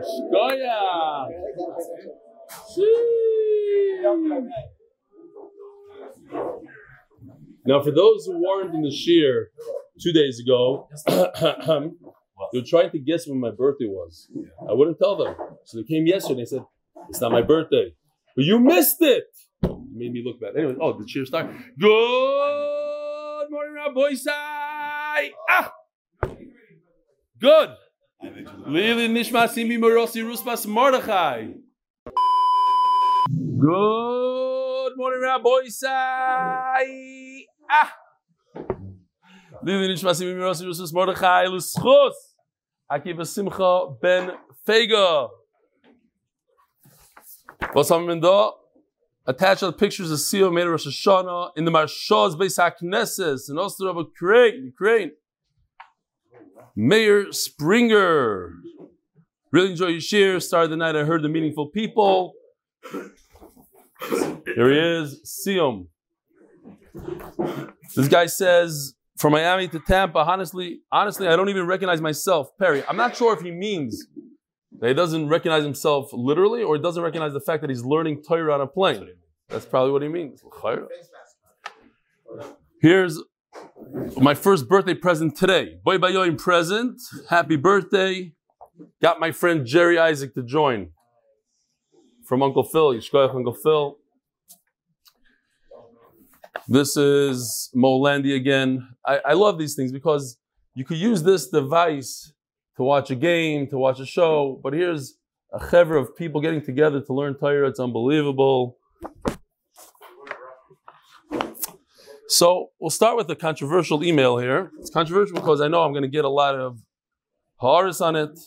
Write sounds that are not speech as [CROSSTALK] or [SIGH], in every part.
Shkoya. Now, for those who weren't in the shear two days ago, [CLEARS THROAT] they were trying to guess when my birthday was. I wouldn't tell them. So they came yesterday and they said, It's not my birthday. But you missed it. Made me look bad. Anyway, oh, the cheer start. Good morning, Rabbi Sai. Ah! Good. Good morning, Rabbi Sai. Ah! Lili Nishmasi Mimorosi Ruspas Mordechai. Luschus. Akiva Simcha Ben Fega. Was haben wir? Attached are the pictures of Sio made of Rosh Hashanah in the Marshaz Beis HaKnesses in Oster Ukraine. Ukraine. Mayor Springer. Really enjoy your share. Started the night. I heard the meaningful people. Here he is, Siom. This guy says, from Miami to Tampa, honestly, honestly, I don't even recognize myself. Perry, I'm not sure if he means that he doesn't recognize himself literally or he doesn't recognize the fact that he's learning Torah on a plane. That's probably what he means. Here's my first birthday present today. Boy Bayoim present. Happy birthday. Got my friend Jerry Isaac to join from Uncle Phil. Yishkoyach Uncle Phil. This is Molandi again. I, I love these things because you could use this device to watch a game, to watch a show, but here's a chever of people getting together to learn Torah. It's unbelievable. So we'll start with a controversial email here. It's controversial because I know I'm going to get a lot of horrors on it.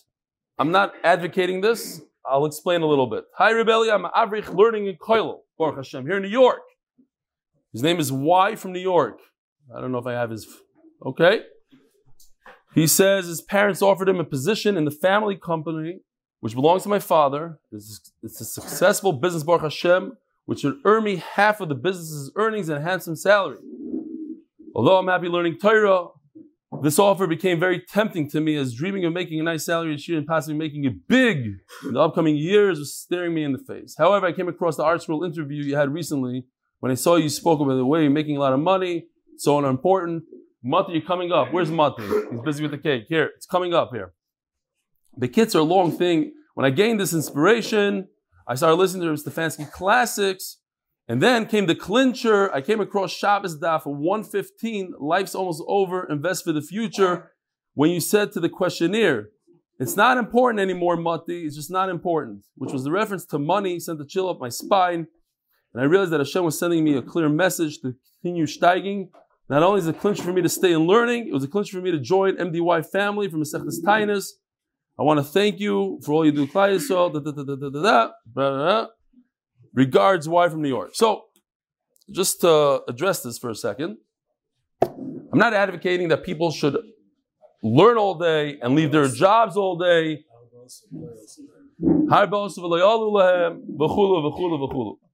I'm not advocating this. I'll explain a little bit. Hi, Rebelli. I'm Avrich learning in Koilo, Baruch Hashem, here in New York. His name is Y from New York. I don't know if I have his. Okay. He says his parents offered him a position in the family company, which belongs to my father. It's, it's a successful business, Baruch Hashem, which would earn me half of the business's earnings and handsome salary. Although I'm happy learning Torah, this offer became very tempting to me as dreaming of making a nice salary each year and possibly making it big in the upcoming years was staring me in the face. However, I came across the ArtScroll interview you had recently when I saw you spoke about the way you're making a lot of money, so unimportant. Mati, you're coming up. Where's Mati? He's busy with the cake. Here, it's coming up here. The kits are a long thing. When I gained this inspiration, I started listening to Stefansky classics, and then came the clincher. I came across Shabbos Daf 115, Life's Almost Over, Invest for the Future. When you said to the questionnaire, it's not important anymore, Mati, it's just not important, which was the reference to money sent to chill up my spine. And I realized that Hashem was sending me a clear message to continue steiging. Not only is it a clincher for me to stay in learning, it was a clincher for me to join MDY family from Masechtas Tainus. I want to thank you for all you do, Klai. Regards, Y from New York. So, just to address this for a second, I'm not advocating that people should learn all day and leave their jobs all day.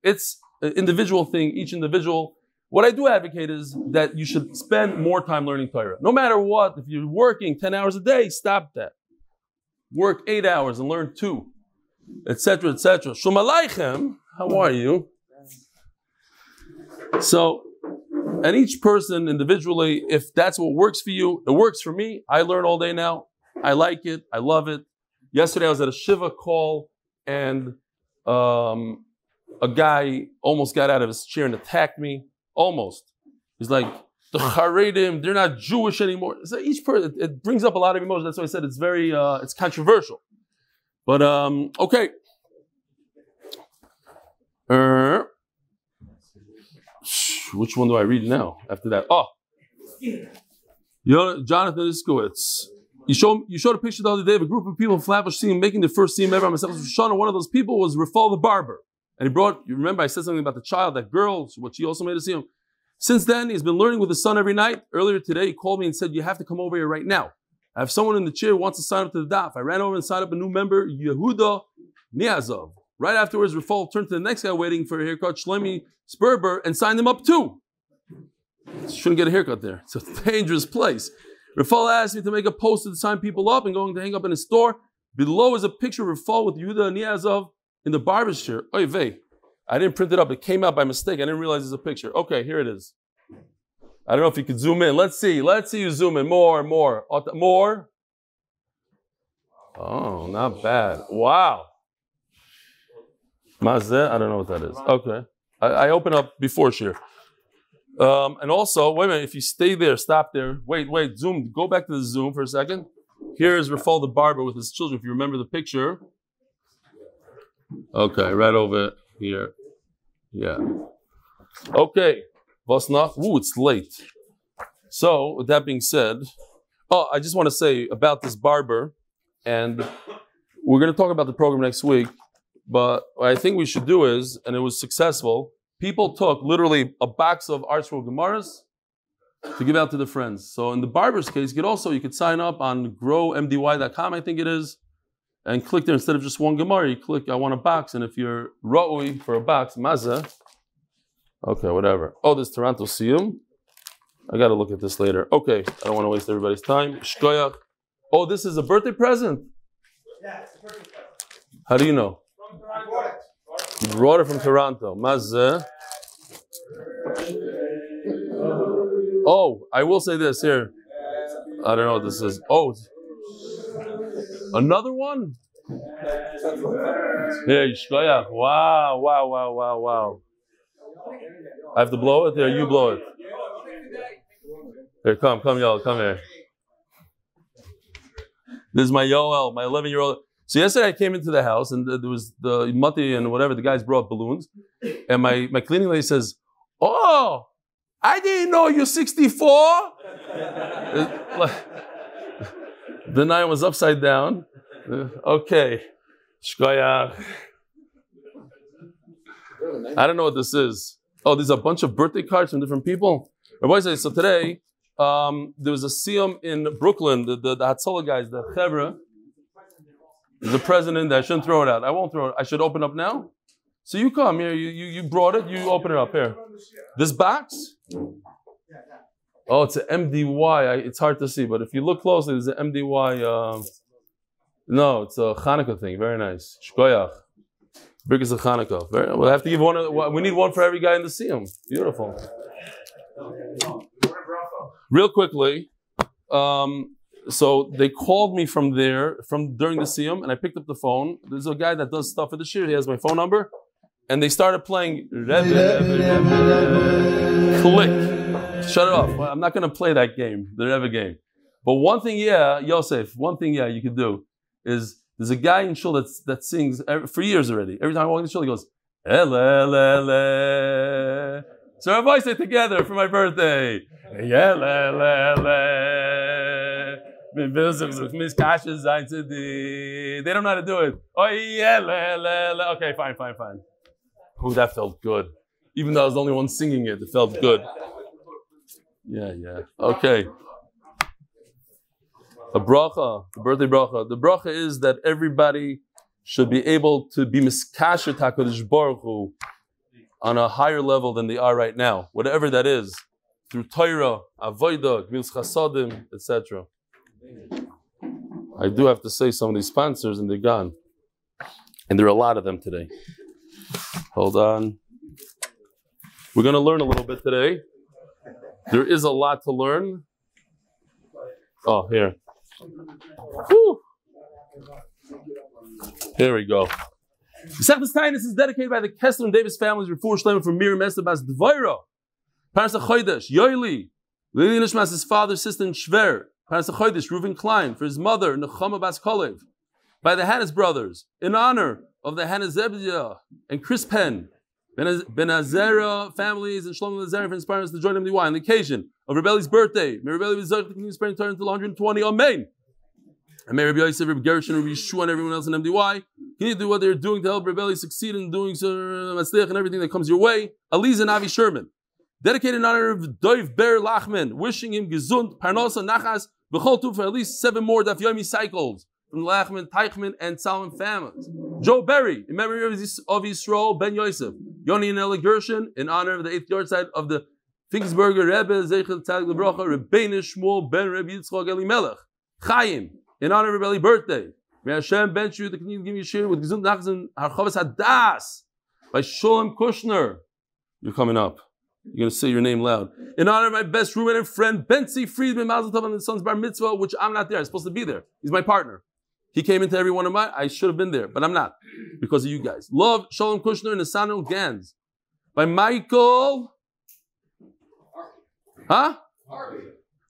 It's an individual thing, each individual. What I do advocate is that you should spend more time learning Torah. No matter what, if you're working 10 hours a day, stop that. Work eight hours and learn two, etc., etc. Shalom Aleichem, how are you? So, and each person individually, if that's what works for you, it works for me. I learn all day now. I like it. I love it. Yesterday I was at a Shiva call and um, a guy almost got out of his chair and attacked me. Almost. He's like, the Haredim, they're not Jewish anymore. So each person, it brings up a lot of emotions. That's why I said it's very, uh, it's controversial. But um, okay. Uh, which one do I read now? After that, oh, Jonathan Iskowitz. You showed you showed a picture the other day of a group of people in Flatbush Siyum making the first Siyum ever. myself Shana, one of those people was Rafal the barber, and he brought. You remember I said something about the child, that girl, what she also made a Siyum. Since then, he's been learning with his son every night. Earlier today, he called me and said, "You have to come over here right now. I have someone in the chair wants to sign up to the daf." I ran over and signed up a new member, Yehuda Niazov. Right afterwards, Rafal turned to the next guy waiting for a haircut, Shlomi Sperber, and signed him up too. Shouldn't get a haircut there. It's a [LAUGHS] dangerous place. Rafal asked me to make a poster to sign people up and going to hang up in a store. Below is a picture of Rafal with Yehuda Niazov in the barber's chair. Oy vey. I didn't print it up. It came out by mistake. I didn't realize it's a picture. Okay, here it is. I don't know if you could zoom in. Let's see. Let's see you zoom in. More, and more. More. Oh, not bad. Wow. Mazeh, I don't know what that is. Okay. I, I open up before shir. Um, and also, wait a minute, if you stay there, stop there. Wait, wait, zoom. Go back to the zoom for a second. Here is Rafal the barber with his children. If you remember the picture. Okay, right over here. Yeah. Okay. Was noch? Ooh, it's late. So, with that being said, oh, I just want to say about this barber, and we're going to talk about the program next week. But I think we should do is, and it was successful, people took literally a box of ArtScroll Gemaras to give out to the friends. So in the barber's case, you could also you could sign up on growmdy.com, I think it is, and click there instead of just one Gemara, you click I want a box, and if you're Ra'ui for a box, Maza, okay, whatever. Oh, this Toronto Siyum. I gotta look at this later. Okay, I don't want to waste everybody's time. Shkoyach. Oh, this is a birthday present. Yeah, it's a birthday present. How do you know? From Toronto. You brought it from Toronto. Mazeh. Oh, I will say this here. I don't know what this is. Oh, another one? Here, Yishkoyach. Wow, wow, wow, wow, wow. I have to blow it? There, you blow it. Here, come, come, y'all, come here. This is my Yoel, my 11 year old. So yesterday I came into the house and there was the mati and whatever, the guys brought balloons. And my, my cleaning lady says, Oh, I didn't know you're 64. [LAUGHS] the night was upside down. Okay. Shkoyach. I don't know what this is. Oh, there's a bunch of birthday cards from different people. So today, um, there was a siyum in Brooklyn, the, the, the guys, the Chevra. There's a president there. I shouldn't throw it out. I won't throw it. I should open up now. So you come here. You, you, you brought it. You open it up here. This box? Oh, it's an MDY. I, it's hard to see, but if you look closely, there's an MDY. Uh, no, it's a Hanukkah thing. Very nice. Shkoyach. Birkas of Hanukkah. Very, we'll have to give one. We need one for every guy in the Siyum. Beautiful. Real quickly, um, so they called me from there, from during the Siyum, and I picked up the phone. There's a guy that does stuff for the shir. He has my phone number, and they started playing. Click. Shut it off. I'm not going to play that game, the Rebbe game. But one thing, yeah, Yosef, one thing, yeah, you could do is there's a guy in shul that's, that sings every, for years already. Every time I walk in shul, he goes, ele, ele, ele. So voice say together for my birthday. Le, le, le. They don't know how to do it. Oh yeah, le, le, le. Okay, fine, fine, fine. Oh, that felt good. Even though I was the only one singing it, it felt good. Yeah, yeah. Okay. A bracha, the birthday bracha. The bracha is that everybody should be able to be miskasher takadish baruch Hu on a higher level than they are right now, whatever that is, through Torah, Avodah, Gmils Chasadim, etc. I do have to say some of these sponsors, and they're gone. And there are a lot of them today. Hold on. We're going to learn a little bit today. There is a lot to learn. Oh, here. Whew. Here we go. Masechtas Tainus is dedicated by the Kessler and Davis families. Refuah Shleim from Miriam Esther Bas Dvaira. Parnas Chodesh, Yoili. Lili Nishmas, his father, sister, and Shver. Parnas Chodesh, Reuven Klein. For his mother, Nechama Bas Kolev. By the Hannes brothers. In honor of the Hannes Zebediah and Chris Penn. Ben Azera families and Shlomo Azera for inspiring us to join MDY on the occasion of Rebelli's birthday. May Rebelli be Zach to continue spreading Torah until 120. Amen. And may Rabbi Yosef, Rabbi Gershon, Rabbi Yeshua, and everyone else in MDY continue to do what they're doing to help Rebelli succeed in doing so, and everything that comes your way. Aliza and Avi Sherman. Dedicated in honor of Doiv Ber Lachman, wishing him gesund, parnosa, nachas, b'chol for at least seven more Daf Yomi cycles from the Lachman, Teichman, and Salman families. Joe Berry, in memory of, of Yisrael Ben Yosef. Yoni and Ella Gershon, in honor of the eighth yahrzeit of the Fingsberger Rebbe, Zechel Tag Lebrocha, Rebbeinu Shmuel Ben Rebbe Yitzchok Elimelech. Chaim, in honor of Rebelli's birthday. May Hashem you to continue to give you share with Gesund Nachzen Harchavas Hadas by Sholem Kushner. You're coming up. You're going to say your name loud. In honor of my best roommate and friend, Bentzi Friedman, Mazel Tov on his son's bar mitzvah, which I'm not there. I'm supposed to be there. He's my partner. He came into every one of my, I should have been there, but I'm not because of you guys. Love Shalom Kushner and Nasanel Gans by Michael. Huh?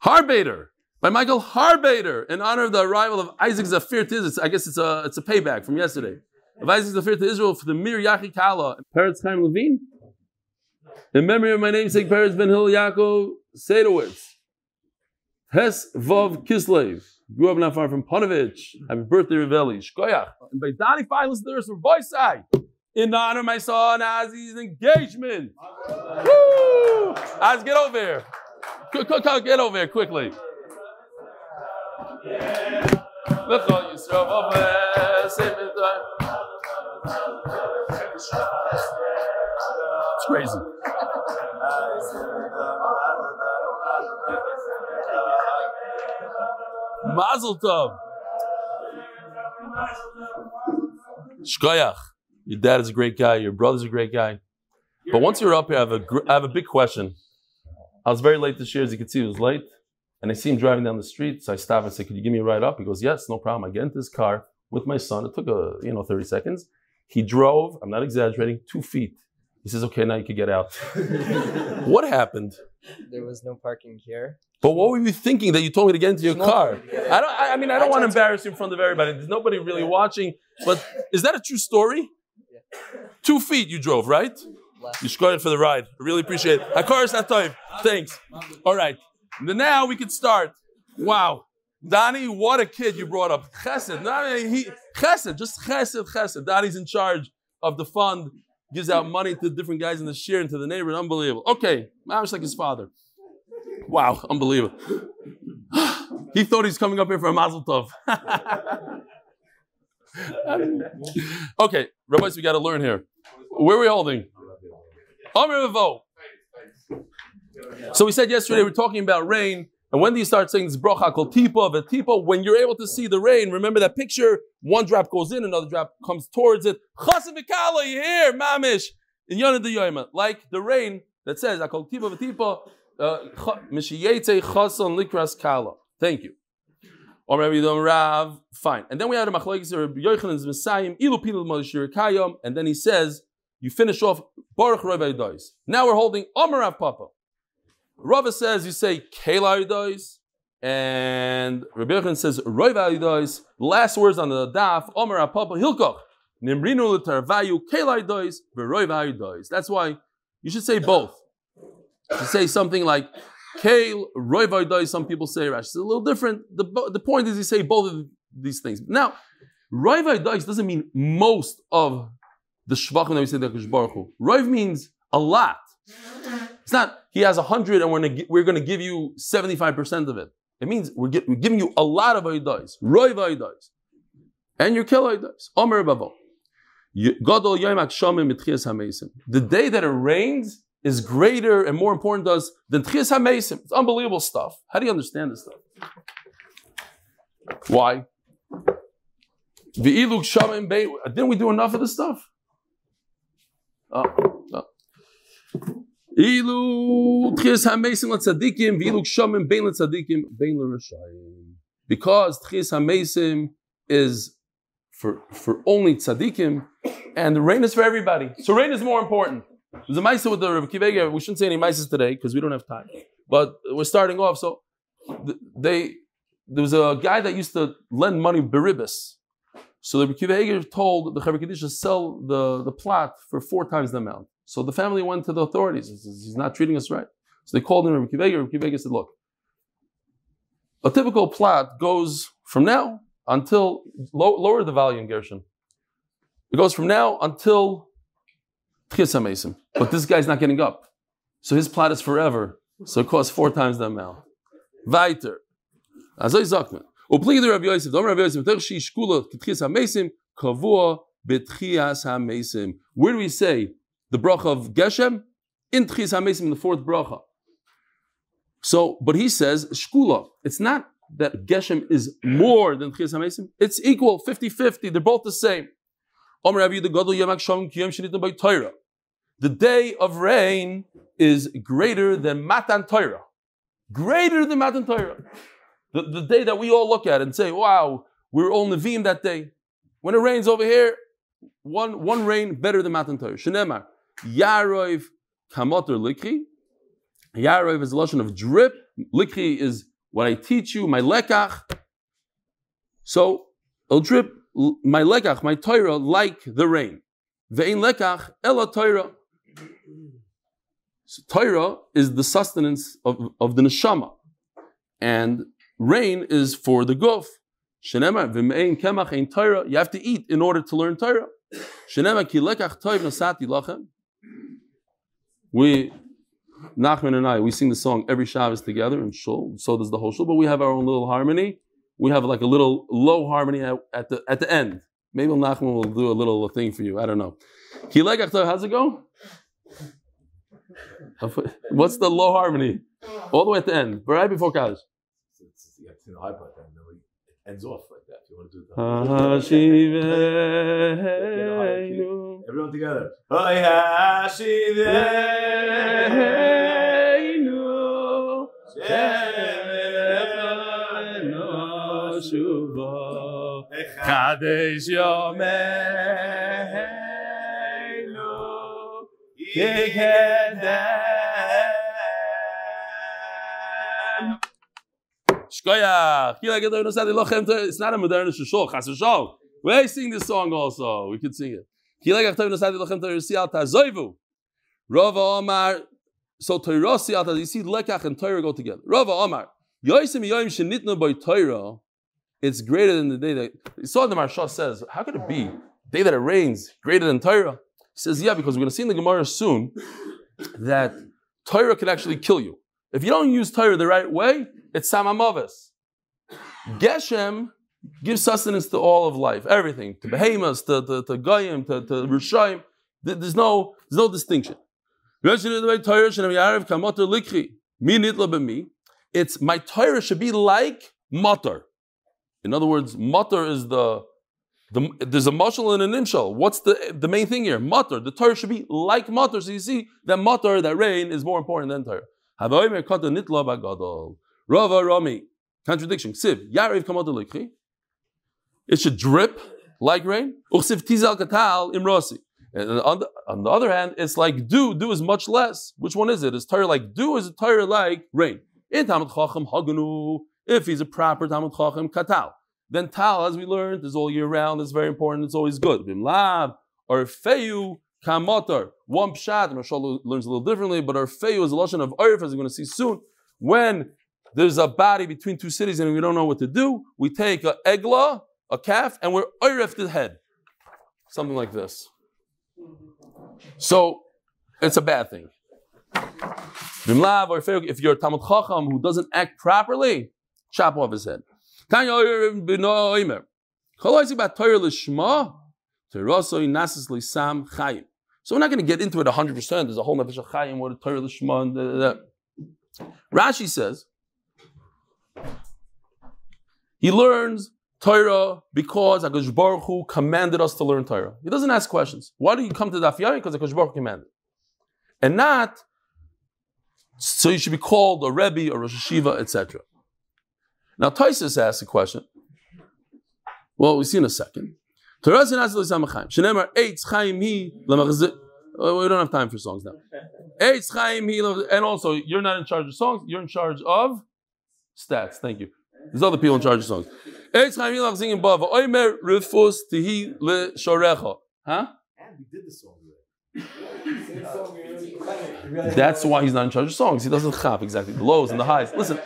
Harbader. By Michael Harbader in honor of the arrival of Isaac Zafir to Israel. I guess it's a, it's a payback from yesterday. Of Isaac Zafir to Israel for the Mir Yachi Kala. Peretz Chaim Levine. In memory of my namesake Peretz Ben Hil Yaakov Sedowitz. Hes Vov Kislev. Grew up not far from Panovich. Happy birthday, Reveli. Shkoyach. And by to this from voice side. In honor of my son Ozzy's engagement. Woo! Oz, get over here. Quick, quick, Get over here quickly. It's crazy. Mazel Tov. Shkoyach. Your dad is a great guy. Your brother's a great guy. But once you're up here, I have a, I have a big question. I was very late this year, as you can see, it was late. And I see him driving down the street. So I stop and say, Could you give me a ride up? He goes, Yes, no problem. I get into his car with my son. It took a you know 30 seconds. He drove, I'm not exaggerating, two feet. He says, Okay, now you can get out. [LAUGHS] what happened? There was no parking here. But what were you thinking that you told me to get into your No, car? yeah. I don't. I I mean, I don't want to embarrass you in front of everybody. There's nobody really watching. But is that a true story? Two feet you drove, right? Left. You scored for the ride. I really appreciate it. Hakar is not time. Thanks. All right. Now we can start. Wow. Donnie, what a kid you brought up. Chesed. No, I mean, he, chesed, just chesed, chesed. Donnie's in charge of the fund, gives out money to different guys in the share and to the neighborhood. Unbelievable. Okay. Mamish like his father. Wow. Unbelievable. [SIGHS] he thought he's coming up here for a mazel tov. [LAUGHS] okay. Rabbis, we got to learn here. Where are we holding? So we said yesterday we're talking about rain, and when you start saying this bracha called tipa v'tipa? When you're able to see the rain, remember that picture. One drop goes in, another drop comes towards it. Chasim v'kala, you hear mamish in Yonah de like the rain that says akol tipa v'tipa uh, mishiyete chason likras kala. Thank you. Or maybe the Rav, fine. And then we had a machlokes Rabbi Yochanan's Messiah, ilu pinul Moshe Kayom, and then he says, you finish off Baruch Rav Dois. Now we're holding Amar Rav Papa. Rava says you say Kela Dois, and Rabbi Yochanan says Rav Dois. Last words on the daf, Amar Rav Papa Hilkoch. Nimrinu l'tarvayu Kela Dois, v'Rav Dois. That's why you should say both. You should say something like Kale, Roy Vaidai, some people say Rashi. It's a little different. The, the point is you say both of these things. Now, Roy Vaidai doesn't mean most of the Shvachim that we say Akash Baruch Hu. Roiv means a lot. It's not, he has a hundred and we're gonna, we're gonna give you 75% of it. It means we're, gi- we're giving you a lot of Vaidais. Roy Vaidais. And your kill Vaidais. Omer. The day that it rains is greater and more important to us than Tchias HaMeisim. It's unbelievable stuff. How do you understand this stuff? Why? Didn't we do enough of this stuff? Oh, no. Because Tchias HaMeisim is for, for only tzaddikim, and rain is for everybody. So rain is more important. There's a Maisa with the Rabbi Kivega. We shouldn't say any Maisas today because we don't have time. But we're starting off. So th- they there was a guy that used to lend money beribis. So the Rabbi Kivega told the Chevra Kadisha to sell the, the plot for four times the amount. So the family went to the authorities. He says, He's not treating us right. So they called him Rabbi Kivega. Rabbi Kivega said, Look, a typical plot goes from now until low, lower the volume, Gershon. It goes from now until Tchias HaMesim. But this guy's not getting up. So his plot is forever. So it costs four times the amount. Weiter. Azoy Zakman. The Rabbi Yosef. Dom Rabbi Yosef. Tech shkula Tchias HaMesim kavua betchias HaMesim. Where do we say the bracha of Geshem? In Tchias HaMesim, the fourth bracha. So, but he says shkula. It's not that Geshem is more than Tchias HaMesim? It's equal, 50-50. They're both the same. The day of rain is greater than Matan Torah. Greater than Matan Torah. The, the day that we all look at and say, wow, we're all Nevi'im that day. When it rains over here, one, one rain better than Matan Torah. Yarov Kamoter Likri. Yarov is a lotion of drip. Likri is what I teach you, my lekach. So, it'll drip my lekach, my Torah, like the rain. Ve'in lekach, ela Torah. So, Torah is the sustenance of, of the neshama. And rain is for the guf. Shenema v'mein kemach ein Torah. You have to eat in order to learn Torah. Shenema ki lekach toiv nasati lachem. We, Nachman and I, we sing the song every Shabbos together in shul. So does the whole shul. But we have our own little harmony. We have like a little low harmony at, at the at the end. Maybe Nachman will do a little thing for you. I don't know. How's it go? What's the low harmony? All the way at the end, right before Kaddish. It's, high part then, then it ends off like that. If you want to do Hashiveinu. everyone together. Kadesh Yomeinu Yikedem It's not a modern shul, chas v'shol. We sing this song also. We could sing it. Rava Omar. So Torah Siyal Tazoivu. You see, Lekach and Torah go together. Rava Omar. Yoisim Yoim Shenitnu by Torah. It's greater than the day that. You saw the Maharsha says, how could it be? Day that it rains, greater than Torah? He says, yeah, because we're going to see in the Gemara soon that Torah can actually kill you. If you don't use Torah the right way, it's Samamavis. Geshem gives sustenance to all of life, everything, to behemoths, to, to, to Goyim, to, to Rishayim. There's no, there's no distinction. It's my Torah should be like mutter. In other words, mutter is the, the there's a mushal and an imshal. What's the the main thing here? Mutter. The Torah should be like mutter. So you see that mutter, that rain, is more important than Torah. Rava Rami. Contradiction. Siv. Yariv kamata likri. It should drip like rain. Uchsiv tizal katal imrosi. And on the, on the other hand, it's like dew. Dew is much less. Which one is it? Is Torah like? Or is it Torah like rain? In Talmud Chacham Haganu. If he's a proper Talmud Chacham katal. Then tal, as we learned, is all year round. It's very important. It's always good. Bimlav or feyu kamotar. One pshat. Mashal learns a little differently, but our feyu is a lashon of earth, as we're going to see soon. When there's a body between two cities and we don't know what to do, we take a egla, a calf, and we're earth the head. Something like this. So it's a bad thing. If you're a Talmud Chacham who doesn't act properly, chop off his head. So we're not going to get into it 100%. There's a whole nefesh of chayim, what a Torah l'shma, and da, da, da. Rashi says, he learns Torah because HaKadosh Baruch Hu commanded us to learn Torah. He doesn't ask questions. Why do you come to Daf Yomi? Because HaKadosh Baruch Hu commanded. And not, so you should be called a Rebbe, or Rosh Yeshiva, etc. Now, Tosfos asks a question. Well, we see in a second. Torah eitz chaim hi We don't have time for songs now. And also, you're not in charge of songs. You're in charge of stats. Thank you. There's other people in charge of songs. Eitz chaim lemachzik in bava. Oimer rifus tihi le shorecha. Huh? And we did the song That's why he's not in charge of songs. He doesn't chap exactly the lows and the highs. Listen,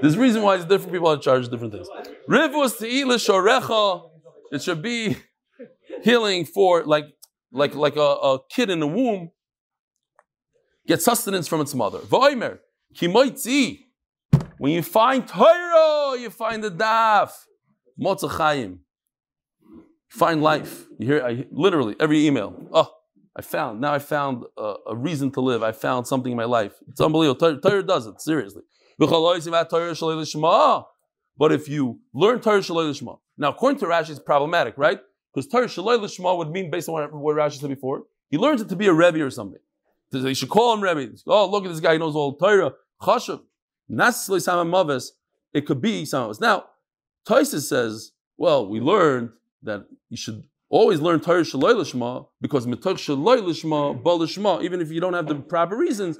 there's a reason why it's different people are in charge of different things. Rivus te'ila shorecha. It should be healing for like like like a, a kid in the womb gets sustenance from its mother. V'oimer kimoitzi. When you find Torah, you find the daf. Motza chayim. Find life. You hear I, literally every email. Oh, I found now. I found a, a reason to live. I found something in my life. It's unbelievable. Torah, does it seriously. But if you learn Torah Shaloi Lishma, now according to Rashi, it's problematic, right? Because Torah Shaloi Lishma would mean, based on what, what Rashi said before, he learns it to be a Rebbe or something. They should call him Rebbe. Oh, look at this guy, he knows all Torah. Chashav. Nasli Sama Mavis, it could be Sama Mavis. Now, Tosfos says, well, we learned that you should always learn Torah Shaloi Lishma because Mitoch Shaloi Lishma, Bal Lishma, even if you don't have the proper reasons,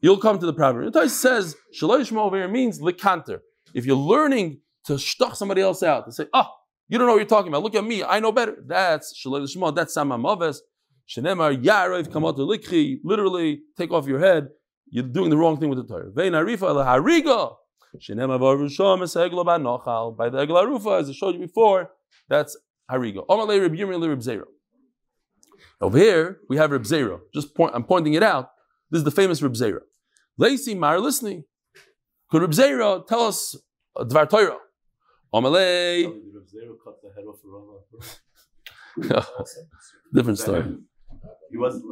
you'll come to the proper. And says, Shaloi Lishma over here means Likanter. If you're learning to shtuch somebody else out, and say, oh, you don't know what you're talking about. Look at me, I know better. That's Shaloi Lishma, that's Sama Mavis. Shenemar Yarev Kamot Likhi, literally take off your head. You're doing the wrong thing with the Torah. Vein Arifa El Hariga. Shenemar Varusham Eseglo Nochal. By the Egla Rufa, as I showed you before, that's Hariga. Omalei Reb Yirmi Reb Zera. Over here, we have Reb Zera. Just point, I'm pointing it out. This is the famous Reb Zera. Lacy Mar listening. Could Reb Zera tell us a Dvar Torah? Omalei. Reb Zera cut the head off the Rama. [LAUGHS] Different story. He wasn't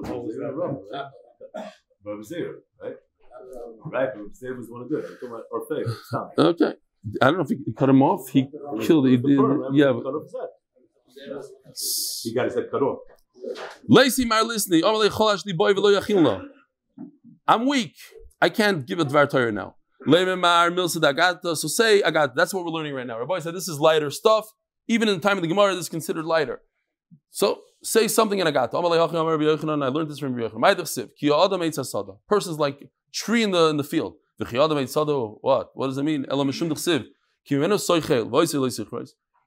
was always a Rama, right? But Reb right? Right, but Reb Zera was one of good. I'm talking about Orfei. Okay. I don't know if he cut him off. He killed. He did. Yeah. Cut off his head. He got his head cut off. Lacy Mar listening. Omalei Cholash Li Boy V'Lo Yachilna. I'm weak. I can't give a Dvar Torah now. Lememar Milsa Dagata. So say I got. That's what we're learning right now. Rabbi said this is lighter stuff. Even in the time of the Gemara, this is considered lighter. So say something in Agata. I learned this from Rabbi Yochanan. Person's like tree in the in the field. What? What does it mean?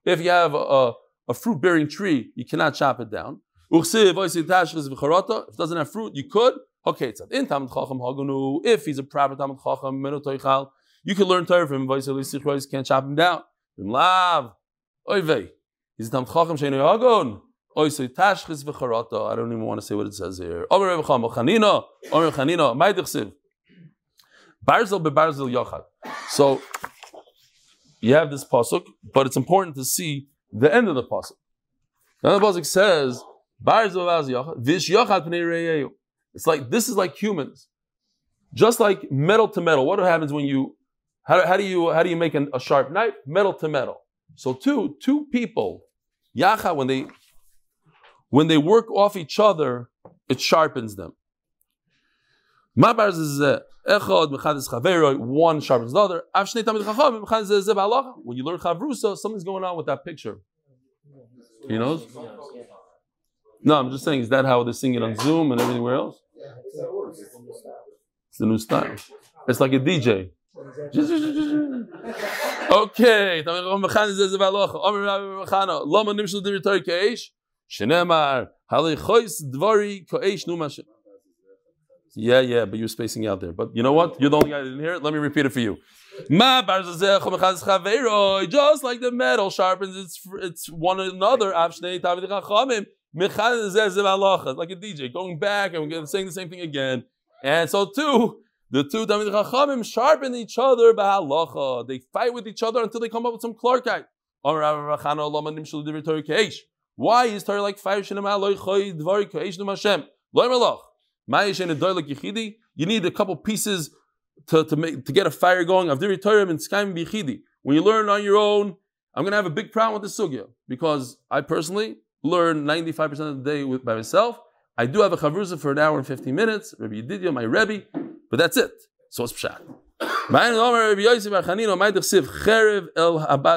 If you have a, a fruit bearing tree, you cannot chop it down. If it doesn't have fruit, you could. Okay. If he's a proper Talmud Chacham, you can learn Torah from him. Can't chop him down. He's a Talmud Chacham Sheinu Hagun. Oisei Tashchis v'Charata. I don't even want to say what it says here. Omer Reb Chama Chanina. Omer Chanina. Ma'idich Barzel bebarzel yochad. So you have this pasuk, but it's important to see the end of the pasuk. Then the pasuk says, "Barzel bebarzel yochad vish yochad pnei reyeyu." It's like this is like humans, just like metal to metal. What happens when you how, how do you how do you make an, a sharp knife? Metal to metal. So two two people, yacha when they when they work off each other, it sharpens them. Mabar is echad mechadis chaveroi. One sharpens the other. Av shnei tamid chachamim mechadis. When you learn chavrusa, something's going on with that picture. He knows. No, I'm just saying. Is that how they sing it on Zoom and everywhere else? It's the new style. It's like a DJ. Okay. Shenemar halichois dvari koish numashem. Yeah, yeah, but you're spacing out there. But you know what? You're the only guy that didn't hear it. Let me repeat it for you. Just like the metal sharpens its, its one another. Like a DJ going back and saying the same thing again. And so too, the two Tamid Chachamim sharpen each other They fight with each other until they come up with some clarkite. Why is Torah like fire? You need a couple pieces to, to make to get a fire going. When you learn on your own, I'm gonna have a big problem with the sugya because I personally learn 95% of the day with, by myself. I do have a chavruza for an hour and 15 minutes, Rabbi Yedidya, my Rebbe, but that's it. So it's pshat.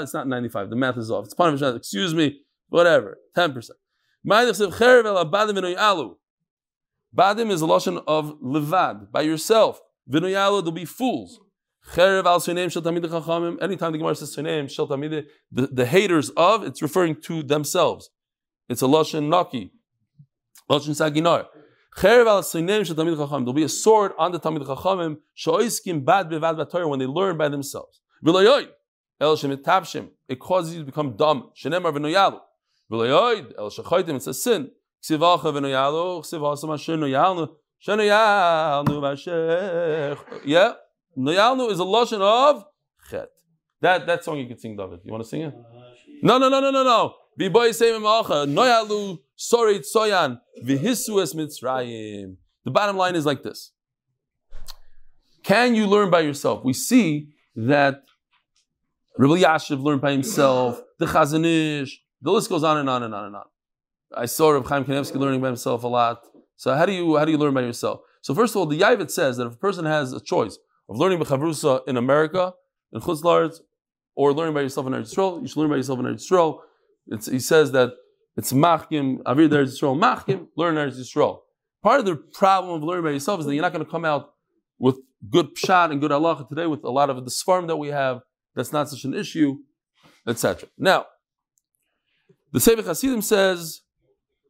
It's not 95. The math is off. It's part of Excuse me. Whatever. 10%. Badim is a lotion of levad, by yourself. V'noyalo, there'll be fools. Cherev al. Anytime the Gemara says tamid, the, the haters of, it's referring to themselves. It's a lotion naki. Lotion saginar. Cherev al suneim shel tamid. There'll be a sword on the tamid chachamim. Shoiskim bad bevad b'torah when they learn by themselves. V'loyoy. El shemitavshim. It causes you to become dumb. Shenemar v'noyalu. El shechoitim. It's a sin. Ksivacha v'noyalu, ksivasa masher noyalnu, shenoyalnu masher. Yeah, noyalnu is a lotion of chet. That that song you can sing, David. You want to sing it? No, no, no, no, no, no. V'boy seim malacha noyalu sorry tsoyan v'hisu es mitzrayim. The bottom line is like this. Can you learn by yourself? We see that Reb Elyashiv learned by himself. The Chazon Ish. The list goes on and on and on and on. I saw Reb Chaim Kanevsky learning by himself a lot. So how do you how do you learn by yourself? So first of all, the Yaavetz says that if a person has a choice of learning b'chavrusa in America, in Chutz La'aretz, or learning by yourself in Eretz Yisrael, you should learn by yourself in Eretz Yisrael. It's, he says that it's machkim, avir Eretz Yisrael, machkim, learn Eretz Yisrael. Part of the problem of learning by yourself is that you're not going to come out with good pshat and good halacha today with a lot of the sfarm that we have. That's not such an issue, etc. Now, the Sefer Hasidim says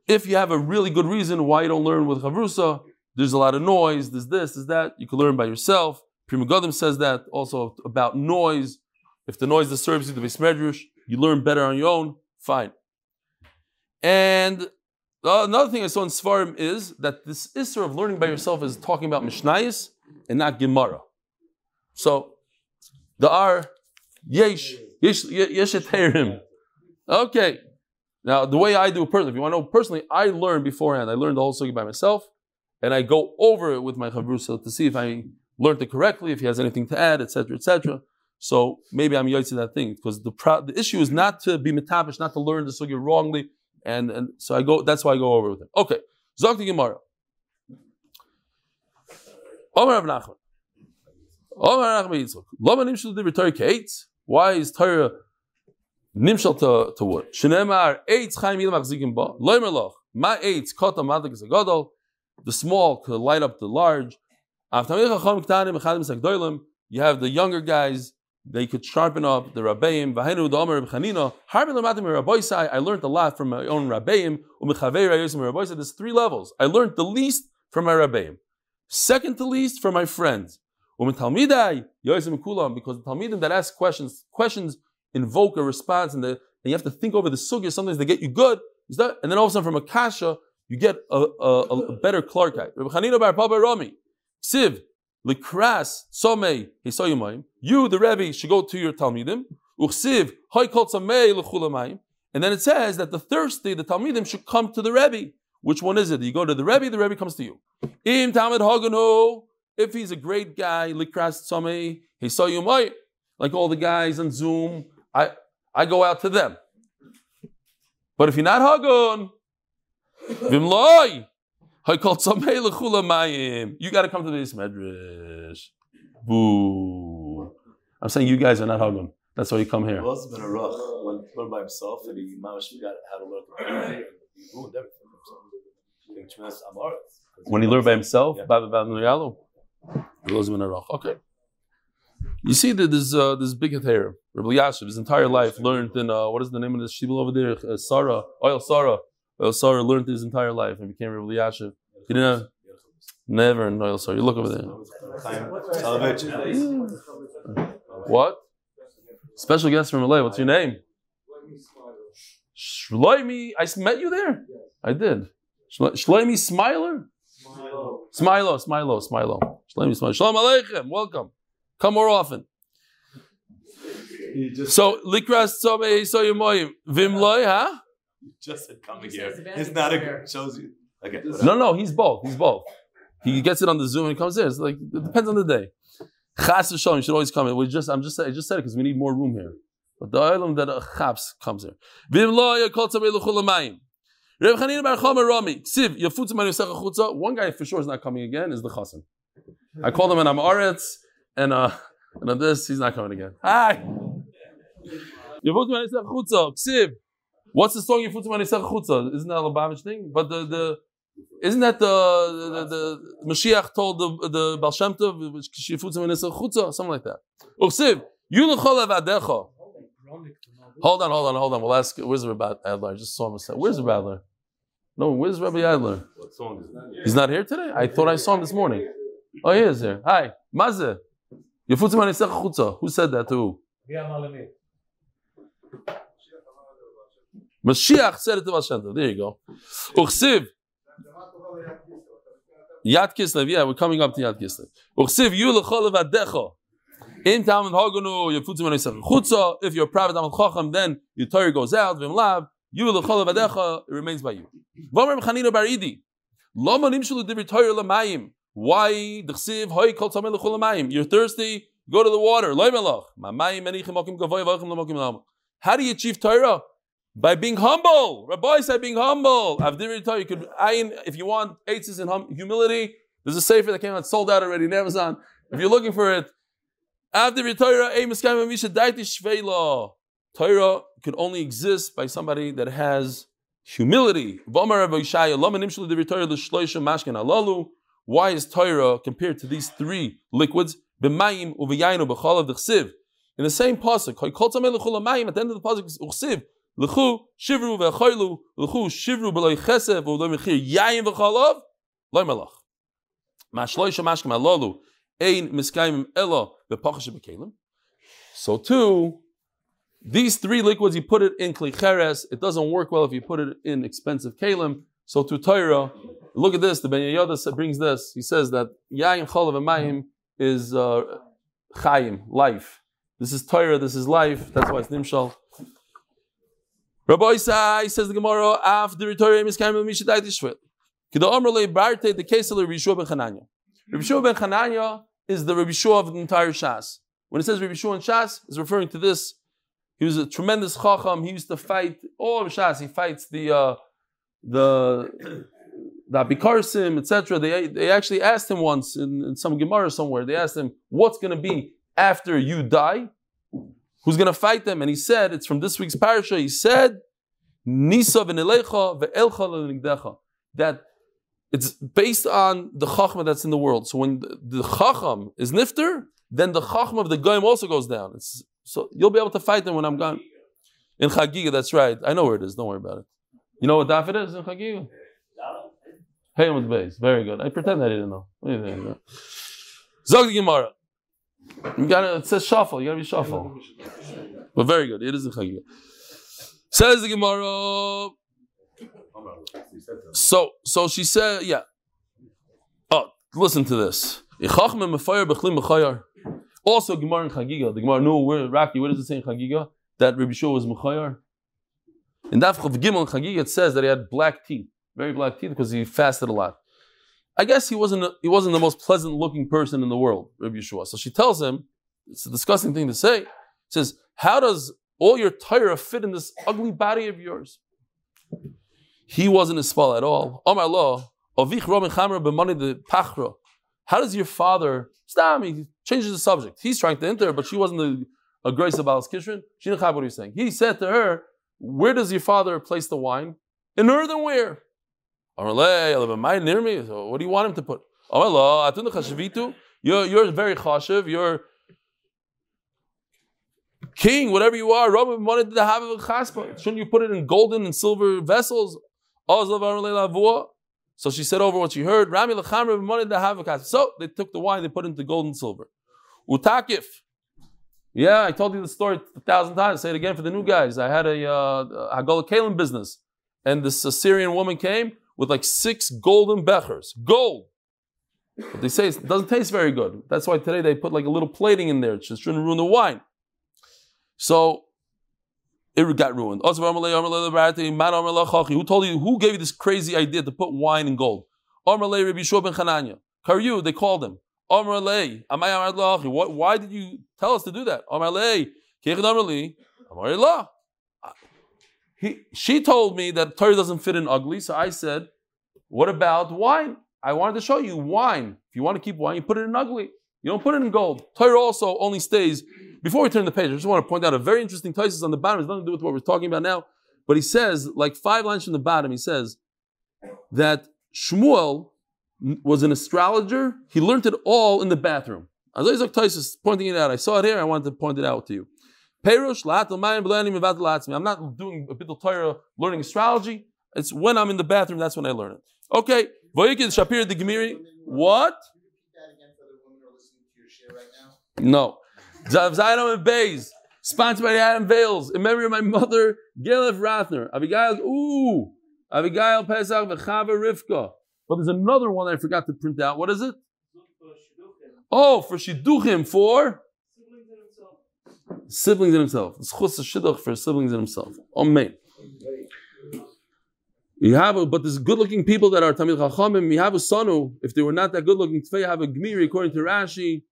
if you have a really good reason why you don't learn with chavrusa, there's a lot of noise, there's this, there's that, you can learn by yourself. Pri Megadim says that also about noise. If the noise disturbs you, the Bismedrush, you learn better on your own, fine. And uh, another thing I saw in Svarim is that this Isser of learning by yourself is talking about Mishnayis and not Gemara. So, the R, Yesh, Yesh, Yesh Okay, now, the way I do personally, if you want to know personally, I learn beforehand. I learned the whole sugi by myself, and I go over it with my chavrusa to see if I learned it correctly, if he has anything to add, etc., etc. So maybe I'm to that thing because the pro- the issue is not to be metapish, not to learn the sugi wrongly, and and so I go. That's why I go over with it. Okay, Zok Gemara. Omer Rav Nachman. Omer Rav divrei Torah Why is Torah nimshal to, to wood. Shneimar eitz chaim yil machzikim ba. Loimer loch. Ma eitz kota madik is a gadol. The small could light up the large. You have the younger guys, they could sharpen up the Rabbeim. I learned a lot from my own Rabbeim. There's three levels. I learned the least from my Rabbeim. Second to least from my friends. Because the Talmidim that ask questions, questions invoke a response and, the, and you have to think over the sugya. Sometimes they get you good, and then all of a sudden from a kasha, you get a, a, a better Clarkite. Rabbi Chanina bar Papa Rami, Siv, Likras, Somei, you, the Rebbe, should go to your Talmidim, Uchsiv, Samei, Lechulamayim, and then it says that the thirsty, the Talmidim, should come to the Rebbe. Which one is it? You go to the Rebbe, the Rebbe comes to you. Im Talmud Hagano, if he's a great guy, Likras Somei, Hisoyumayim, like all the guys on Zoom, I, I go out to them. But if you're not Hagun, Vimloi, you got to come to this medrash. Boo. I'm saying you guys are not Hagun. That's why you come here. Well, been a rough when he learned by himself and he managed to how to learn. He ruined everything. When he learned by himself, yeah. Okay. You see that there's uh, this big hair. Reb Elyashiv, his entire life learned in uh, what is the name of this shibul over there? Uh, Sarah, Oil Sarah. Oil Sarah learned his entire life and became Reb Elyashiv. He didn't have never in Oil Sarah. You look over there. What? Special guest from LA. What's your name? Shloimi. I met you there. I did. Shloimi Smiler. Smilo, Smilo, Smilo. Shloimi Smilo. Shalom Aleichem. Welcome. Come more often. So likras tzomei soyemoyim vimloy, huh? You just said coming here. It's not a shows you. Okay. No, no, he's both. He's both. He gets it on the Zoom and he comes in. It's like it depends on the day. Chas v'shalom, you should always come in. We just, I'm just, I just said it because we need more room here. But the island that a chaps comes here. Vimloy uh, kol tzomei l'chulamayim. Reb Chanina bar Chomer Rami. Ksiv yafutz man yosech chutza. One guy for sure is not coming again. Is the chassan. I called him an Amaretz and uh and on this he's not coming again. Hi. What's the song Yifutz Manisach Chutza? Isn't that a Lubavitch thing? But the, the isn't that the the, the, the Mashiach told the the Baal Shem Tov Manisach Chutza something like that? Uksiv Yulachol Avadecha. Hold on, hold on, hold on. We'll ask. Where's Rabbi Adler? I just saw him. Where's Rabbi Adler? No, where's Rabbi Adler? What song is that? He's not here today. I thought I saw him this morning. Oh, he is here. Hi, Mazeh. Chutza. Who said that to who? Mashiach said it to There you go. Uchsiv. Yad Kislev. Yeah, we're coming up to Yad Kislev. Uchsiv yu lechol levadecha. In Talmud Anisach Chutza. If you're a private Talmud Chacham, then your Torah goes out. Vim lav. Yu lechol levadecha. It remains by you. Vomer Chanina Baridi. Lama nimshulu divir Torah lamayim. Why? You're thirsty. Go to the water. How do you achieve Torah? By being humble. Rabbi said being humble. You could if you want eitzes and hum, humility. There's a sefer that came out, sold out already in Amazon. If you're looking for it, Avdiri Torah. Torah could only exist by somebody that has humility. Why is Torah compared to these three liquids? B'mayim u'v'yayin u'b'cholav d'chsiv. In the same pasuk, at the end of the pasuk is uchsiv, l'chu shivru v'achoylu, l'chu shivru b'loi chesef u'loi mechir yayin v'cholav, loi melach. Mashloisha mashkim alalu, ein miskayim elo b'pachash b'kelim. So too, these three liquids, you put it in klicheres, it doesn't work well if you put it in expensive kalim. So to Torah, look at this, the Ben Yehoyada brings this. He says that yayin cholav and mayim is uh, chayim, life. This is Torah, this is life. That's why it's nimshal. Rabbi Isai says the Gemara, af the Torah miskayim mishadai tishvit. Kida barte the case of Rabbi ben Chananya. Rabbi Yeshua ben Chananya is the Rabbi Yeshua of the entire Shas. When it says Rabbi Yeshua in Shas, it's referring to this. He was a tremendous chacham. He used to fight all of Shas. He fights the uh, the the Abikarsim, etc. They they actually asked him once in, in some Gemara somewhere. They asked him, "What's going to be after you die? Who's going to fight them?" And he said, "It's from this week's parasha." He said, "Nisa v'nelecha le'nigdecha." That it's based on the chachma that's in the world. So when the, the chacham is nifter, then the chachma of the goyim also goes down. It's, so you'll be able to fight them when I'm gone. In Chagiga, that's right. I know where it is. Don't worry about it. You know what daf it is in Chagiga? Hey, with base. Very good. I pretend I didn't know. What do you think? Zog the Gemara. You gotta, it says shuffle. You gotta be shuffle. But very good. It is in Chagiga. Says the Gemara. So, so she said, yeah. Oh, listen to this. Also, Gemara in Chagiga. The Gemara knew where Raki. Where does it say in Chagiga that Rabbi Shua was Mechayar? In Daf Chav Gimel in Chagiga, it says that he had black teeth, very black teeth, because he fasted a lot. I guess he wasn't he wasn't the most pleasant looking person in the world, Rabbi Yeshua. So she tells him, it's a disgusting thing to say. Says, how does all your Torah fit in this ugly body of yours? He wasn't a spal at all. Omar Allah, Avich Roman the Pachra. How does your father? Stam, he changes the subject. He's trying to enter, but she wasn't a, a grace of Baal Kishrin. She didn't have what he's saying. He said to her, Where does your father place the wine? In earthenware. Near me. So what do you want him to put? You're, you're very chashiv. You're king, whatever you are. Rabbi wanted to have a chaspa. Shouldn't you put it in golden and silver vessels? So she said over what she heard. Rami lechamra wanted to have a chaspa. So they took the wine, they put it into gold and silver. Utakif. Yeah, I told you the story a thousand times. Say it again for the new guys. I had a uh, Kalim business, and this Assyrian woman came with like six golden bechers, gold. But they say it doesn't taste very good. That's why today they put like a little plating in there. It just shouldn't ruin the wine. So it got ruined. Who told you? Who gave you this crazy idea to put wine in gold? They called him. Why did you tell us to do that? He, she told me that Torah doesn't fit in ugly, so I said, What about wine? I wanted to show you wine. If you want to keep wine, you put it in ugly. You don't put it in gold. Torah also only stays. Before we turn the page, I just want to point out a very interesting thesis on the bottom. It has nothing to do with what we're talking about now. But he says, like five lines from the bottom, he says that Shmuel was an astrologer. He learned it all in the bathroom. Azizak Tosfos pointing it out. I saw it here. I wanted to point it out to you. Perush I'm not doing a bit of Torah learning astrology. It's when I'm in the bathroom. That's when I learn it. Okay. Voyikid Shapir the Gemiri. What? No. Zaydam and Bays, sponsored by Adam Vales, in memory of my mother, Gelef Rathner. Abigail, ooh, Abigail Pesach v'Chava Rivka. But there's another one I forgot to print out. What is it? Oh, for Shidduchim, for? Siblings in himself. It's chus shidduch for siblings in himself. Amen. You have but there's good-looking people that are Tamil Chachamim. You have a sonu. If they were not that good-looking, you have a Gmiri according to Rashi.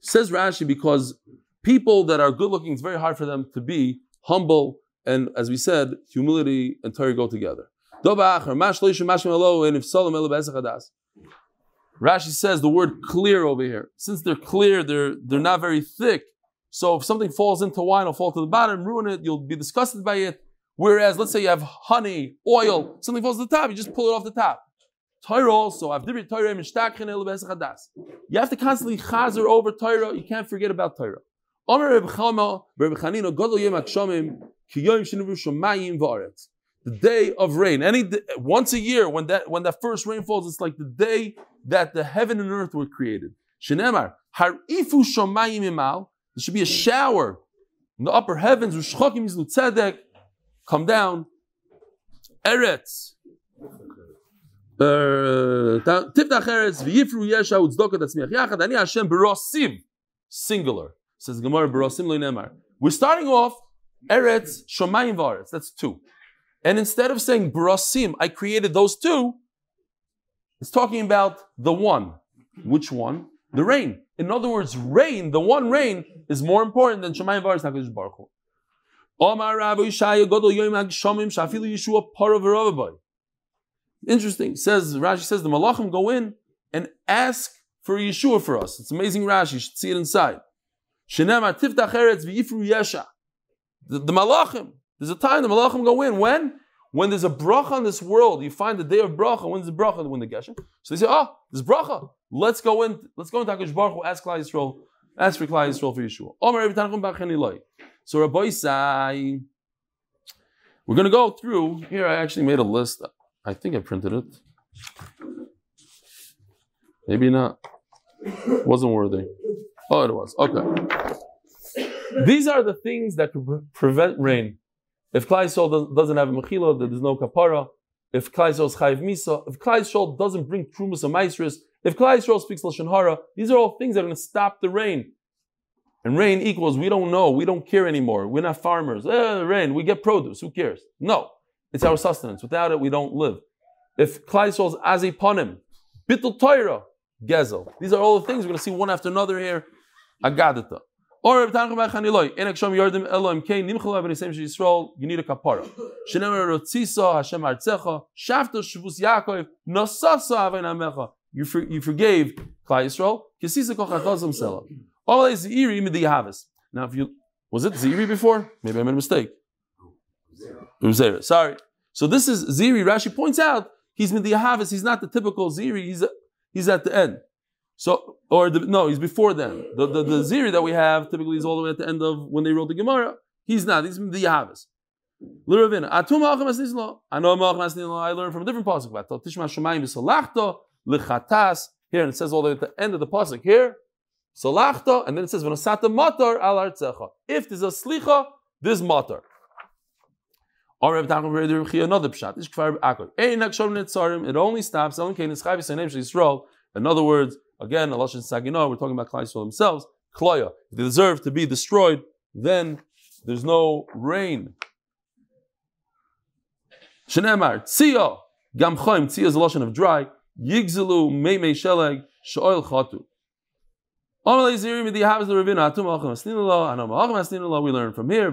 Says Rashi because people that are good looking, it's very hard for them to be humble and, as we said, humility and Torah go together. Rashi says the word clear over here. Since they're clear, they're they're not very thick. So if something falls into wine, it'll fall to the bottom, ruin it. You'll be disgusted by it. Whereas, let's say you have honey, oil, something falls to the top, you just pull it off the top. Torah also, you have to constantly chazer over Torah. You can't forget about Torah. The day of rain. Any day, once a year, when that when that first rain falls, it's like the day that the heaven and earth were created. Shenemar harifu shomayim imal. There should be a shower in the upper heavens. Ushchokim yizlu tzedek. Come down. Eretz. Uh, Tiftach eretz v'yifru yesha utzdoka tatzmiach yachad. Ani Hashem berosim. Singular. Says Gemara berosim lo nemar. We're starting off eretz shomayim v'aretz. That's two. And instead of saying brasim, I created those two, it's talking about the one. Which one? The rain. In other words, rain, the one rain, is more important than Shemayim Varis HaKadosh Baruch Hu. Omar Rabbi Yishaya Godol Yom HaGshomim Shafilu Yeshua Parav. Interesting. Says Rashi says the Malachim go in and ask for Yeshua for us. It's amazing Rashi. You should see it inside. Shenemar Tiftach Eretz V'Yifru Yesha. The, the Malachim. There's a time the Malachim go in. When? When there's a bracha on this world, you find the day of bracha. When's the bracha? When the Geshem. So they say, oh, there's bracha. Let's go in. Let's go into Hakadosh Baruch Hu. Ask Klal Yisrael. Ask for Klal Yisrael for Yeshua. Omer So Rabbi Isai, we're going to go through. Here, I actually made a list. I think I printed it. Maybe not. Wasn't worthy. Oh, it was. Okay. These are the things that could prevent rain. If Klal Yisrael doesn't have a mechila, there's no kapara. If Klal Yisrael is chayiv misa, if Klal Yisrael doesn't bring trumas or maestris, if Klal Yisrael speaks lashon hara, these are all things that are going to stop the rain. And rain equals we don't know, we don't care anymore. We're not farmers. Eh, rain, we get produce. Who cares? No, it's our sustenance. Without it, we don't live. If Klal Yisrael is aziponim, bittul Torah, gezel. These are all the things we're going to see one after another here. Agadita. Or Reb Tanchum Bachaniloi, Enek Shom Yordim Elohim Kein Nimchel Avin Yisem Yisrael, you need a kapara. Shenemer Rotzisa Hashem Artzecha, Shafta Shavus Yaakov, Nosasa Avin Amecha. You, for, you forgave Klal Yisrael, Kesisa Kochatozim Sela. All is Ziri Midi Yahavis. Now, if you was it Ziri before? Maybe I made a mistake. Zera. Sorry. So this is Ziri. Rashi points out he's Midi Yahavis. He's not the typical Ziri. He's he's at the end. So, or the, no, he's before them. The, the, the Ziri that we have typically is all the way at the end of when they wrote the Gemara. He's not. He's the Yahavis. I know I learned from a different pasuk. Here, and it says all the way at the end of the pasuk here. Salachto, and then it says V'nosata Matar Al Artzecha. If there's a slicha, there's matar. Or another pshat. It only stops. In other words, Again, Allah Sagina, we're talking about Klal Yisrael themselves. Kloya, if they deserve to be destroyed, then there's no rain. Shenemar, Tzia, Gam Choim, Tzia is a lotion of dry, Yigzelu, Meimei Sheleg, Shoil Chatu. We learn from here.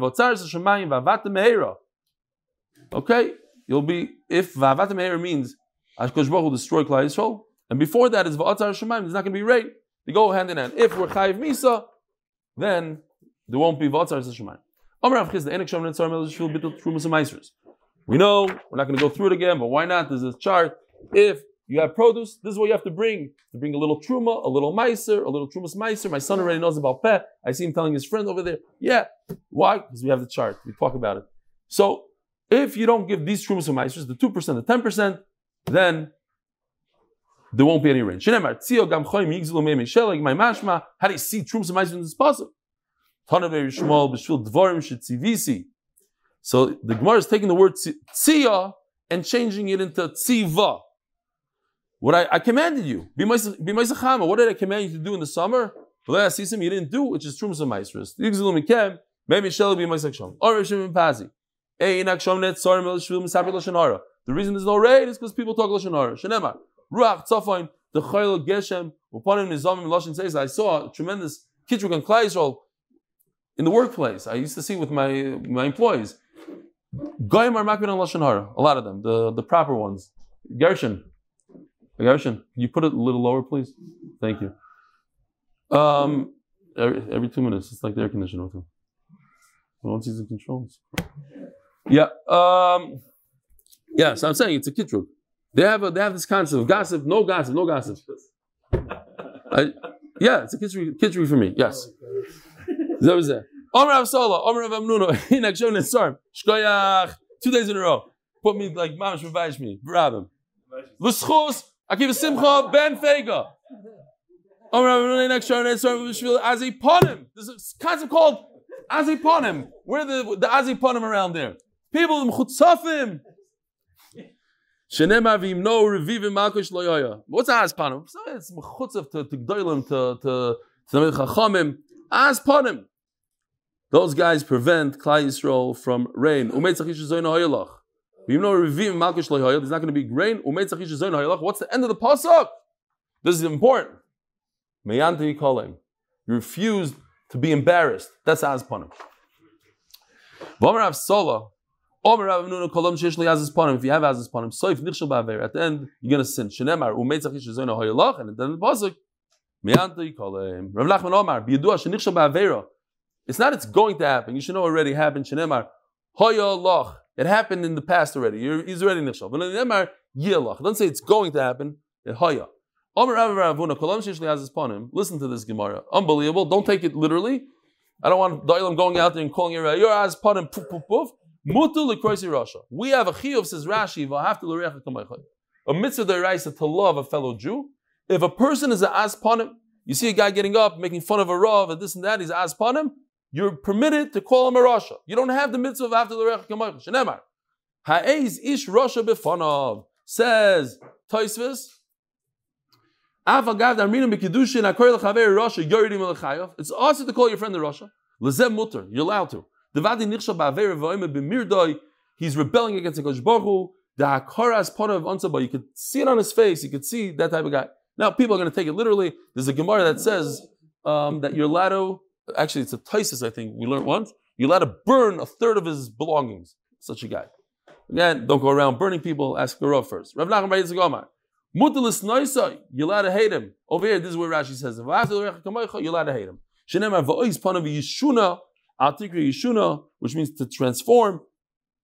Okay, you'll be if Vavat means Ashkosh Baruch will destroy Klal Yisrael. And before that is Va'atzar Shemaim, there's not going to be rain. They go hand in hand. If we're Chayiv Misa, then there won't be Va'atzar Shemaim. We know we're not going to go through it again, but why not? There's a chart. If you have produce, this is what you have to bring. To bring a little truma, a little meiser, a little trumas meiser. My son already knows about pet. I see him telling his friend over there. Yeah. Why? Because we have the chart. We talk about it. So if you don't give these trumas and meisers, the 2%, the 10%, then there won't be any rain. My how do you see troops and in this shetzivisi. So the Gemara is taking the word tzia and changing it into tziva. What I, I commanded you, be What did I command you to do in the summer? Last season you didn't do, which is trums and maestros. Yigzlu mikem, meimei sheleg b'maisach shom. Or Rishim pazi. The reason there's no rain is because people talk l'shanara. Shenemar. Ruach Tzafain, the Chayil Geshem, upon him Nizamim Lashon says, I saw a tremendous Kitruk and Klai in the workplace. I used to see with my my employees. Goyim are makbid on lashon hara. A lot of them, the the proper ones. Gershon, Gershon, can you put it a little lower, please? Thank you. Um, every, every two minutes, it's like the air conditioner with him. Once he's in controls. Yeah. Um, yeah. So I'm saying it's a kitruk. They have a, they have this concept of gossip, no gossip, no gossip. I, yeah, it's a kitruk, kitruk for me. Yes. That was it. Omer Avsola, Omer Av Amnuno, [LAUGHS] Hinak Shon Sarm, Shkoyach, two days in a row. Put me like Mamash Revive me, Rabim. L'schus, Akiva Simcha, Ben Fega. Omer Av Amnuno, Hinak Shon Sarm, Vishvil, Aziponim. There's a concept called Aziponim. Where the, the Aziponim around there? People, Mchutzafim. Shenema v'im no revivim malkush loyoya. What's Azpanim? So it's mechutzav to to gdoilim to to to chachamim. Azpanim. Those guys prevent Klal Yisrael from rain. Umeit zachish zoyin hoyelach. V'im no revivim malkush loyoya. There's not going to be rain. Umeit zachish zoyin hoyelach. What's the end of the pasuk? This is important. Meyanti kolim. You refused to be embarrassed. That's Azpanim. V'omer Avsola. If you have Azis Panim, so if Nichshel Ba'aver, at the end, you're going to sin. Shenemar, Umetzach Zoyna Hoyalach, and then the Pasuk, Me'anta Yikolem. Rav Nachman Omar, B'yadua Shenichshel Ba'avera. It's not it's going to happen. You should know already happened. Shenemar, Hoyalach. It happened in the past already. You're, he's already Nichshel. But Shenemar, Yilach. Don't say it's going to happen. Hoya. Omer Rav Ravuna, Kolam Shesh Azis Panim. Listen to this Gemara. Unbelievable. Don't take it literally. I don't want Doilam going out there and calling you, you're Azis Panim, poof, poof, poof. Mutu lekroisi Rasha. We have a chiyuv, says Rashi, v'hafti l'recha kamaychad. A mitzvah deraisa to love a fellow Jew. If a person is an aspanim, you see a guy getting up, making fun of a rav, and this and that, he's aspanim, you're permitted to call him a Rasha. You don't have the mitzvah after l'recha kamaychad. Shenemar. Ha'ez ish Rasha b'fanav. Says Taisvis. It's also to call your friend a Rasha. Lezem mutter. You're allowed to. He's rebelling against the Baruch. The Hakaras part of Ansaba, you could see it on his face, you could see that type of guy. Now, people are going to take it literally. There's a Gemara that says um, that you're allowed to, actually, it's a Tosfos, I think, we learned once. You're allowed to burn a third of his belongings. Such a guy. Again, don't go around burning people, ask the Rav first. Rav Nachman Bayitz Gomar. Mutalis Noisa, you're allowed to hate him. Over here, this is where Rashi says, you're allowed to hate him. Shenemar v'ois panav yishuna Atikri Yishuna, which means to transform.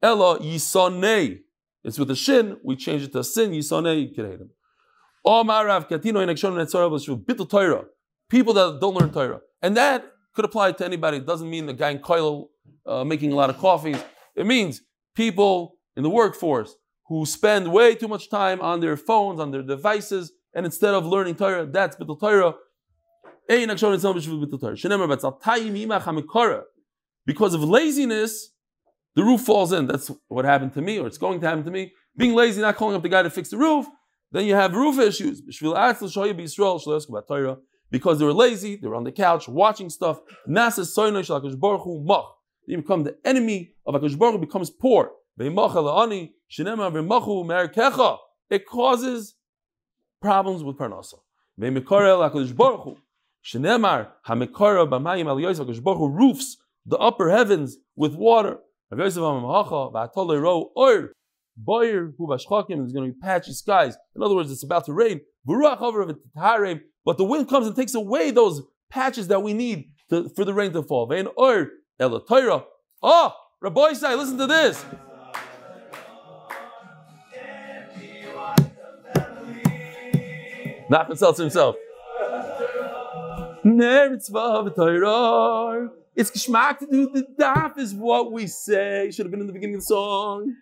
Ella Yisonei. It's with a shin, we change it to sin, Yisonei, hate him. Omarav Katino in Akshon Netzara Bittul Torah. People that don't learn Torah. And that could apply to anybody. It doesn't mean the guy in Koil uh, making a lot of coffees. It means people in the workforce who spend way too much time on their phones, on their devices, and instead of learning Torah, that's Bittul Torah. Because of laziness, the roof falls in. That's what happened to me, or it's going to happen to me. Being lazy, not calling up the guy to fix the roof, then you have roof issues. Because they were lazy, they were on the couch watching stuff. They become the enemy of Akash Baruch becomes poor. It causes problems with Parnasa. Roofs the upper heavens with water. Is going to be patchy skies. In other words, it's about to rain. But the wind comes and takes away those patches that we need to, for the rain to fall. Oh, Rabbi Sai, listen to this. Nachman himself. It's geschmack to do the daf is what we say. Should have been in the beginning of the song.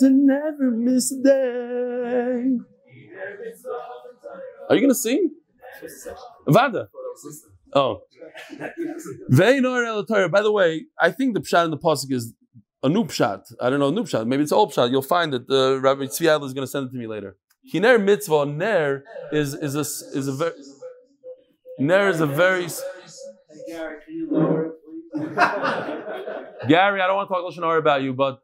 A never miss a day. Are you gonna sing? Vada. Oh. By the way, I think the pshat in the pasuk is a new pshat. I don't know, new pshat. Maybe it's old pshat. You'll find that uh, Rabbi Tzvi is going to send it to me later. Hiner mitzvah, ner is, is a, is a very, ner is a very. Gary, I don't want to talk Lashon about you, but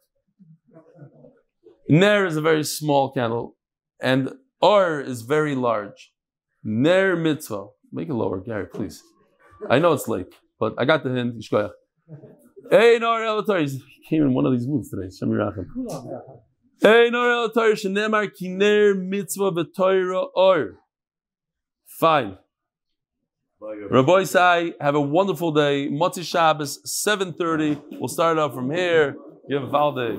ner is a very small candle, and or is very large. Ner mitzvah. Make it lower, Gary, please. I know it's late, but I got the hint. Hey, no, he came in one of these moods today. Shemirachem. Fine. Rabbi Sai, have a wonderful day. Matzi Shabbos, 7.30. We'll start off from here. You have a Valde.